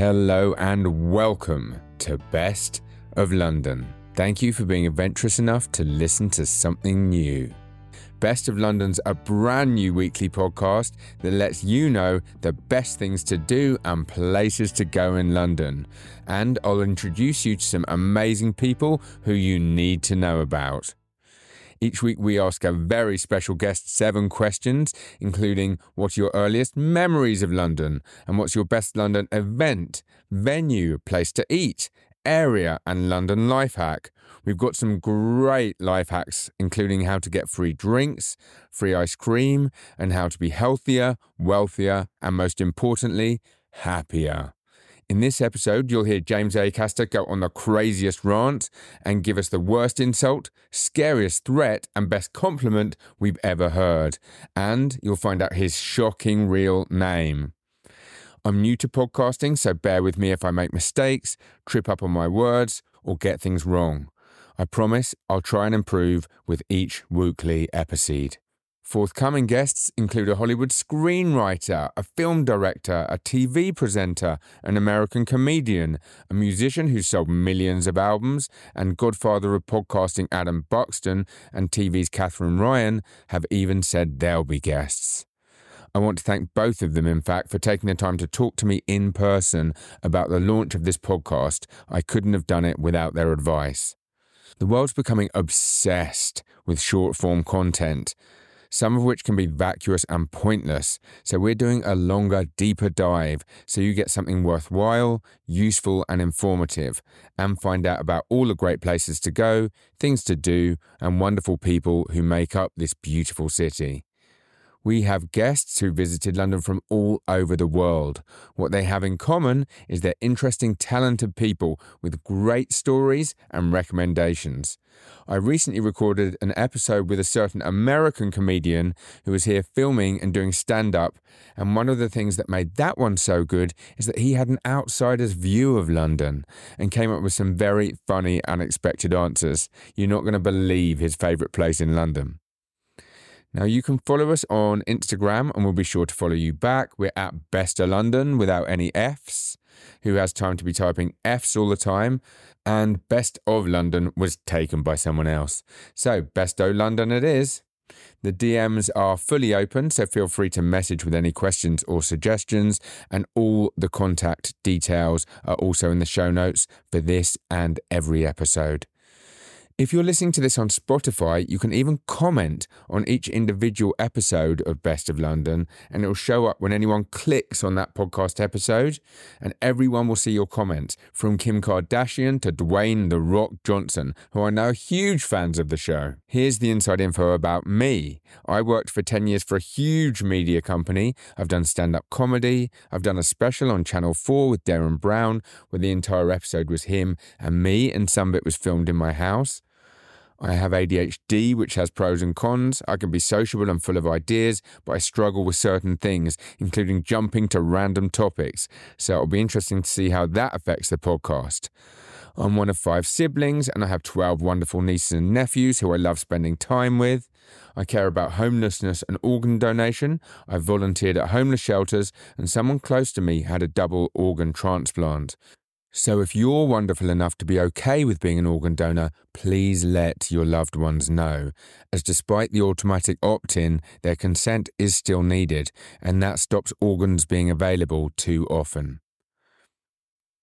Hello and welcome to Best of London. Thank you for being adventurous enough to listen to something new. Best of London's a brand new weekly podcast that lets you know the best things to do and places to go in London. And I'll introduce you to some amazing people who you need to know about. Each week, we ask a very special guest seven questions, including what's your earliest memories of London and what's your best London event, venue, place to eat, area, and London life hack. We've got some great life hacks, including how to get free drinks, free ice cream, and how to be healthier, wealthier, and most importantly, happier. In this episode, you'll hear James Acaster go on the craziest rant and give us the worst insult, scariest threat, and best compliment we've ever heard. And you'll find out his shocking real name. I'm new to podcasting, so bear with me if I make mistakes, trip up on my words, or get things wrong. I promise I'll try and improve with each weekly episode. Forthcoming guests include a Hollywood screenwriter, a film director, a TV presenter, an American comedian, a musician who sold millions of albums, and godfather of podcasting Adam Buxton and TV's Katherine Ryan have even said they'll be guests. I want to thank both of them, in fact, for taking the time to talk to me in person about the launch of this podcast. I couldn't have done it without their advice. The world's becoming obsessed with short form content some of which can be vacuous and pointless. So we're doing a longer, deeper dive so you get something worthwhile, useful, and informative, and find out about all the great places to go, things to do, and wonderful people who make up this beautiful city. We have guests who visited London from all over the world. What they have in common is they're interesting, talented people with great stories and recommendations. I recently recorded an episode with a certain American comedian who was here filming and doing stand up. And one of the things that made that one so good is that he had an outsider's view of London and came up with some very funny, unexpected answers. You're not going to believe his favourite place in London. Now you can follow us on Instagram and we'll be sure to follow you back. We're at Best of London without any F's. Who has time to be typing F's all the time? And Best of London was taken by someone else. So Best of London it is. The DMs are fully open, so feel free to message with any questions or suggestions, and all the contact details are also in the show notes for this and every episode. If you're listening to this on Spotify, you can even comment on each individual episode of Best of London, and it'll show up when anyone clicks on that podcast episode, and everyone will see your comments, from Kim Kardashian to Dwayne The Rock Johnson, who are now huge fans of the show. Here's the inside info about me. I worked for 10 years for a huge media company. I've done stand up comedy. I've done a special on Channel 4 with Derren Brown, where the entire episode was him and me, and some of it was filmed in my house. I have ADHD, which has pros and cons. I can be sociable and full of ideas, but I struggle with certain things, including jumping to random topics. So it'll be interesting to see how that affects the podcast. I'm one of five siblings, and I have 12 wonderful nieces and nephews who I love spending time with. I care about homelessness and organ donation. I volunteered at homeless shelters, and someone close to me had a double organ transplant. So, if you're wonderful enough to be okay with being an organ donor, please let your loved ones know, as despite the automatic opt in, their consent is still needed, and that stops organs being available too often.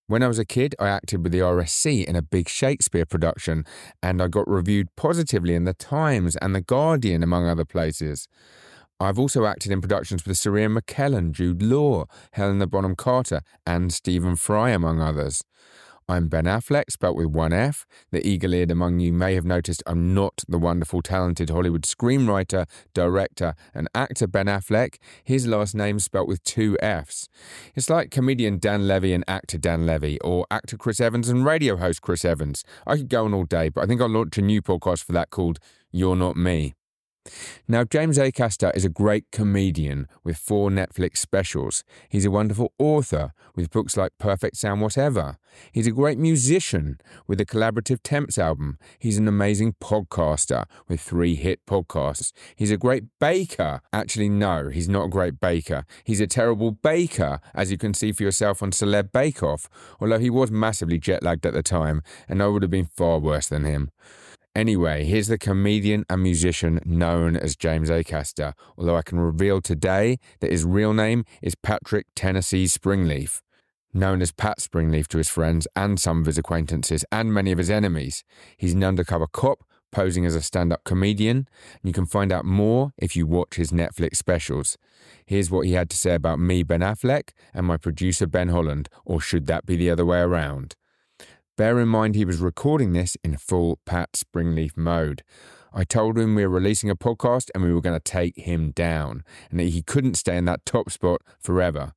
When I was a kid, I acted with the RSC in a big Shakespeare production, and I got reviewed positively in The Times and The Guardian, among other places. I've also acted in productions with Sir Ian McKellen, Jude Law, Helena Bonham Carter, and Stephen Fry, among others. I'm Ben Afleck, spelt with one F. The eagle eared among you may have noticed I'm not the wonderful, talented Hollywood screenwriter, director, and actor Ben Affleck. His last name spelt with two Fs. It's like comedian Dan Levy and actor Dan Levy, or actor Chris Evans and radio host Chris Evans. I could go on all day, but I think I'll launch a new podcast for that called You're Not Me. Now, James Acaster is a great comedian with four Netflix specials. He's a wonderful author with books like Perfect Sound Whatever. He's a great musician with the collaborative Temps album. He's an amazing podcaster with three hit podcasts. He's a great baker. Actually, no, he's not a great baker. He's a terrible baker, as you can see for yourself on Celeb Bake Off, although he was massively jet lagged at the time, and I would have been far worse than him. Anyway, here's the comedian and musician known as James Acaster, although I can reveal today that his real name is Patrick Tennessee Springleaf. Known as Pat Springleaf to his friends and some of his acquaintances and many of his enemies. He's an undercover cop posing as a stand up comedian, and you can find out more if you watch his Netflix specials. Here's what he had to say about me, Ben Afleck, and my producer, Ben Holland, or should that be the other way around? Bear in mind he was recording this in full Pat Springleaf mode. I told him we were releasing a podcast and we were going to take him down, and that he couldn't stay in that top spot forever.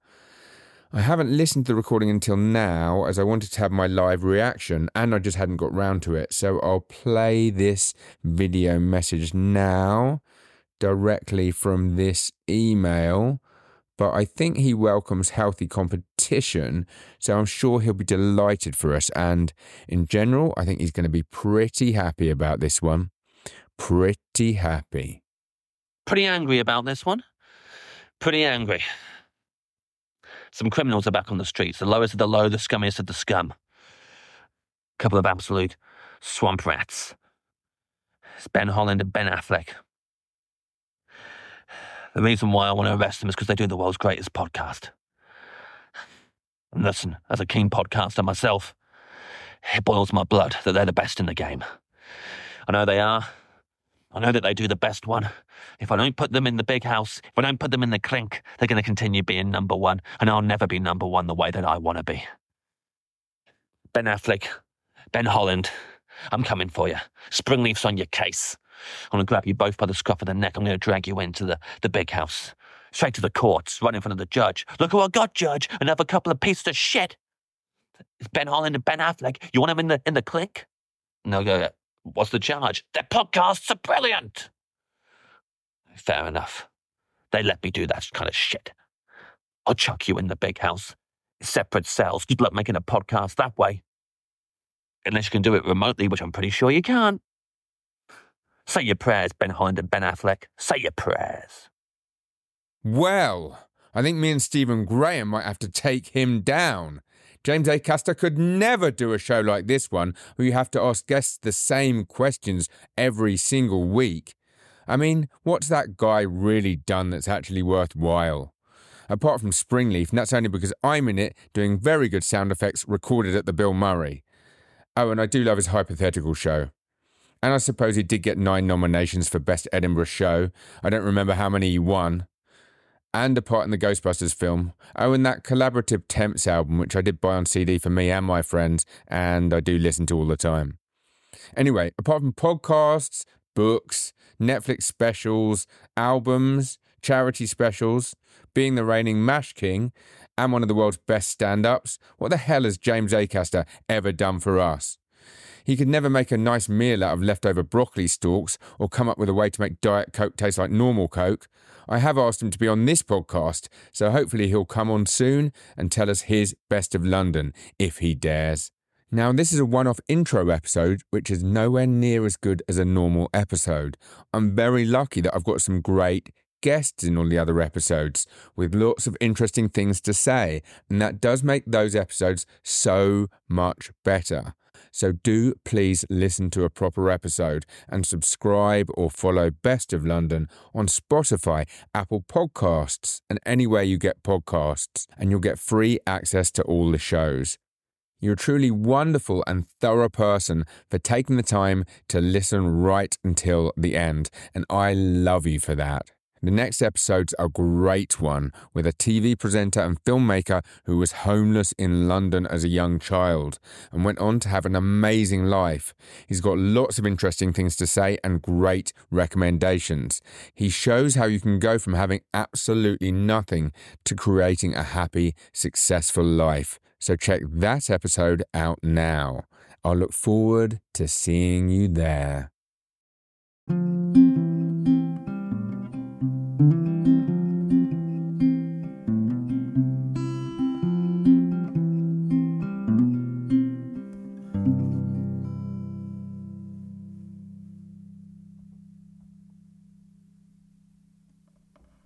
I haven't listened to the recording until now as I wanted to have my live reaction and I just hadn't got round to it. So I'll play this video message now directly from this email but I think he welcomes healthy competition. So I'm sure he'll be delighted for us. And in general, I think he's going to be pretty happy about this one. Pretty happy. Pretty angry about this one. Pretty angry. Some criminals are back on the streets. The lowest of the low, the scummiest of the scum. A couple of absolute swamp rats. It's Ben Holland and Ben Afleck. The reason why I want to arrest them is because they do the world's greatest podcast. And listen, as a keen podcaster myself, it boils my blood that they're the best in the game. I know they are. I know that they do the best one. If I don't put them in the big house, if I don't put them in the clink, they're going to continue being number one, and I'll never be number one the way that I want to be. Ben Afleck, Ben Holland, I'm coming for you. Springleaf's on your case. I'm going to grab you both by the scruff of the neck. I'm going to drag you into the, the big house. Straight to the courts, right in front of the judge. Look who I got, judge. Another couple of pieces of shit. It's Ben Holland and Ben Afleck. You want them in the in the click? No, go. Uh, what's the charge? Their podcasts are brilliant. Fair enough. They let me do that kind of shit. I'll chuck you in the big house. Separate cells. Good luck making a podcast that way. Unless you can do it remotely, which I'm pretty sure you can't. Say your prayers, Ben Holland and Ben Afleck. Say your prayers. Well, I think me and Stephen Graham might have to take him down. James A. Acaster could never do a show like this one where you have to ask guests the same questions every single week. I mean, what's that guy really done that's actually worthwhile? Apart from Springleaf, and that's only because I'm in it doing very good sound effects recorded at the Bill Murray. Oh, and I do love his hypothetical show. And I suppose he did get nine nominations for Best Edinburgh Show. I don't remember how many he won. And a part in the Ghostbusters film. Oh, and that collaborative Temps album, which I did buy on CD for me and my friends, and I do listen to all the time. Anyway, apart from podcasts, books, Netflix specials, albums, charity specials, being the reigning MASH King, and one of the world's best stand ups, what the hell has James Acaster ever done for us? He could never make a nice meal out of leftover broccoli stalks or come up with a way to make Diet Coke taste like normal Coke. I have asked him to be on this podcast, so hopefully he'll come on soon and tell us his best of London, if he dares. Now, this is a one off intro episode, which is nowhere near as good as a normal episode. I'm very lucky that I've got some great guests in all the other episodes with lots of interesting things to say, and that does make those episodes so much better. So do please listen to a proper episode and subscribe or follow Best of London on Spotify, Apple Podcasts, and anywhere you get podcasts, and you'll get free access to all the shows. You're a truly wonderful and thorough person for taking the time to listen right until the end, and I love you for that. The next episode's a great one with a TV presenter and filmmaker who was homeless in London as a young child and went on to have an amazing life. He's got lots of interesting things to say and great recommendations. He shows how you can go from having absolutely nothing to creating a happy, successful life. So check that episode out now. I'll look forward to seeing you there.